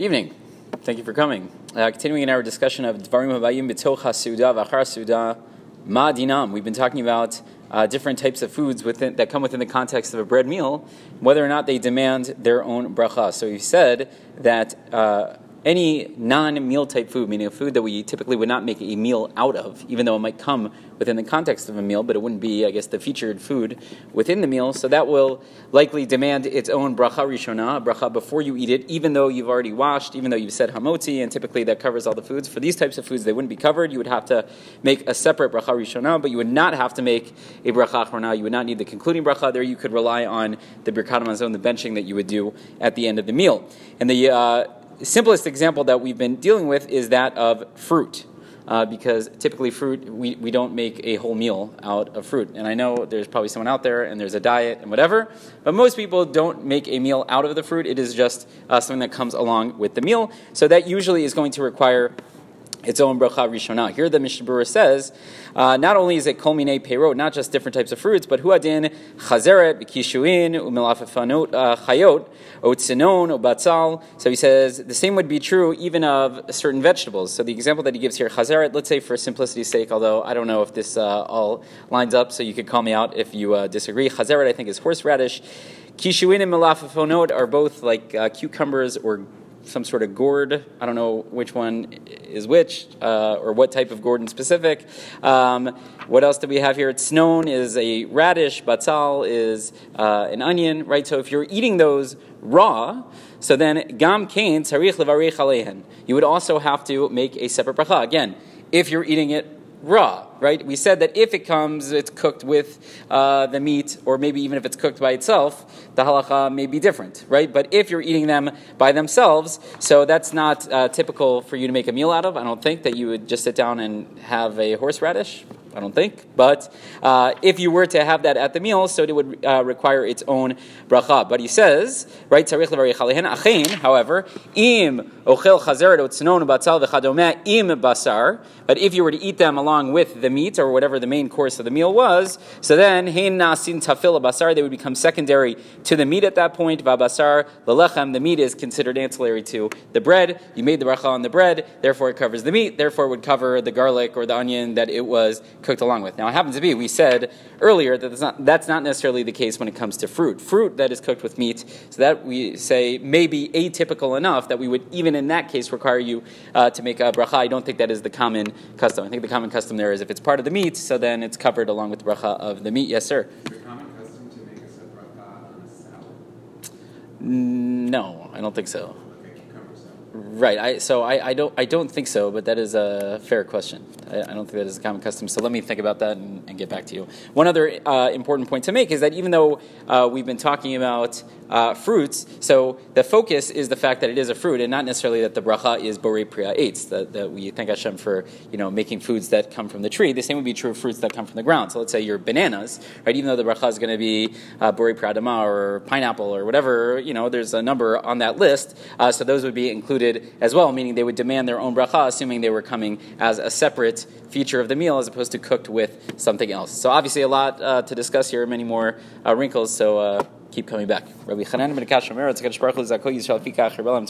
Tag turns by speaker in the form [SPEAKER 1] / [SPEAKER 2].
[SPEAKER 1] Good evening. Thank you for coming. Uh, continuing in our discussion of Dvarim Habayim B'toch HaSuda V'achar Suda Ma Dinam. We've been talking about uh, different types of foods within, that come within the context of a bread meal, whether or not they demand their own bracha. So you said that uh, any non-meal type food, meaning a food that we typically would not make a meal out of, even though it might come within the context of a meal, but it wouldn't be, I guess, the featured food within the meal. So that will likely demand its own bracha rishona, bracha before you eat it, even though you've already washed, even though you've said hamotzi, and typically that covers all the foods. For these types of foods, they wouldn't be covered. You would have to make a separate bracha rishona, but you would not have to make a bracha achrona. You would not need the concluding bracha. There, you could rely on the birkat hamazon, the benching that you would do at the end of the meal. And the uh, simplest example that we've been dealing with is that of fruit. Uh, because typically fruit, we, we don't make a whole meal out of fruit. And I know there's probably someone out there and there's a diet and whatever, but most people don't make a meal out of the fruit. It is just uh, something that comes along with the meal. So that usually is going to require its own bracha rishonah. Here the Mishnah says, uh, not only is it kol minei peirot, not just different types of fruits, but huadin chazeret, kishuin, umelafafanot uh, chayot, otzinon, obatzal. So he says the same would be true even of certain vegetables. So the example that he gives here, chazeret, let's say for simplicity's sake, although I don't know if this uh, all lines up, so you could call me out if you uh, disagree. Chazeret, I think, is horseradish. Kishuin and melafafonot are both like uh, cucumbers or some sort of gourd. I don't know which one is which, uh, or what type of gourd in specific. Um, what else do we have here? It's known is a radish. Batzal is uh, an onion, right? So if you're eating those raw, so then gam kain tzarich levarich alehen. You would also have to make a separate bracha. Again, if you're eating it raw, right? We said that if it comes, it's cooked with uh, the meat, or maybe even if it's cooked by itself, the halacha may be different, right? But if you're eating them by themselves, so that's not uh, typical for you to make a meal out of. I don't think that you would just sit down and have a horseradish. I don't think. But uh, if you were to have that at the meal, so it would uh, require its own bracha. But he says, right, however, im ochel chazeret otznon batzal v'chadome im basar. But if you were to eat them along with the meat or whatever the main course of the meal was, so then hein nasin tafil basar, they would become secondary to the meat at that point. Vabasar lelechem, the meat is considered ancillary to the bread. You made the bracha on the bread, therefore it covers the meat. Therefore, it would cover the garlic or the onion that it was cooked along with. Now, it happens to be, we said earlier that that's not, that's not necessarily the case when it comes to fruit. Fruit that is cooked with meat, so that we say may be atypical enough that we would, even in that case, require you uh, to make a bracha. I don't think that is the common custom. I think the common custom there is if it's part of the meat, so then it's covered along with the bracha of the meat. Yes, sir.
[SPEAKER 2] Is it a common custom to make a bracha and a salad?
[SPEAKER 1] No, I don't think so. Right. I, so I, I, don't I don't think so, but that is a fair question. I, I don't think that is a common custom. So let me think about that and, and get back to you. One other uh, important point to make is that even though uh, we've been talking about uh, fruits, so the focus is the fact that it is a fruit, and not necessarily that the bracha is borei pri ha'eitz. That, that we thank Hashem for you know making foods that come from the tree. The same would be true of fruits that come from the ground. So let's say your bananas, right? Even though the bracha is going to be uh, borei priya or pineapple or whatever, you know, there's a number on that list. Uh, so those would be included as well, meaning they would demand their own bracha, assuming they were coming as a separate feature of the meal as opposed to cooked with something else. So obviously a lot uh, to discuss here, many more uh, wrinkles. So uh, keep coming back. Rabbi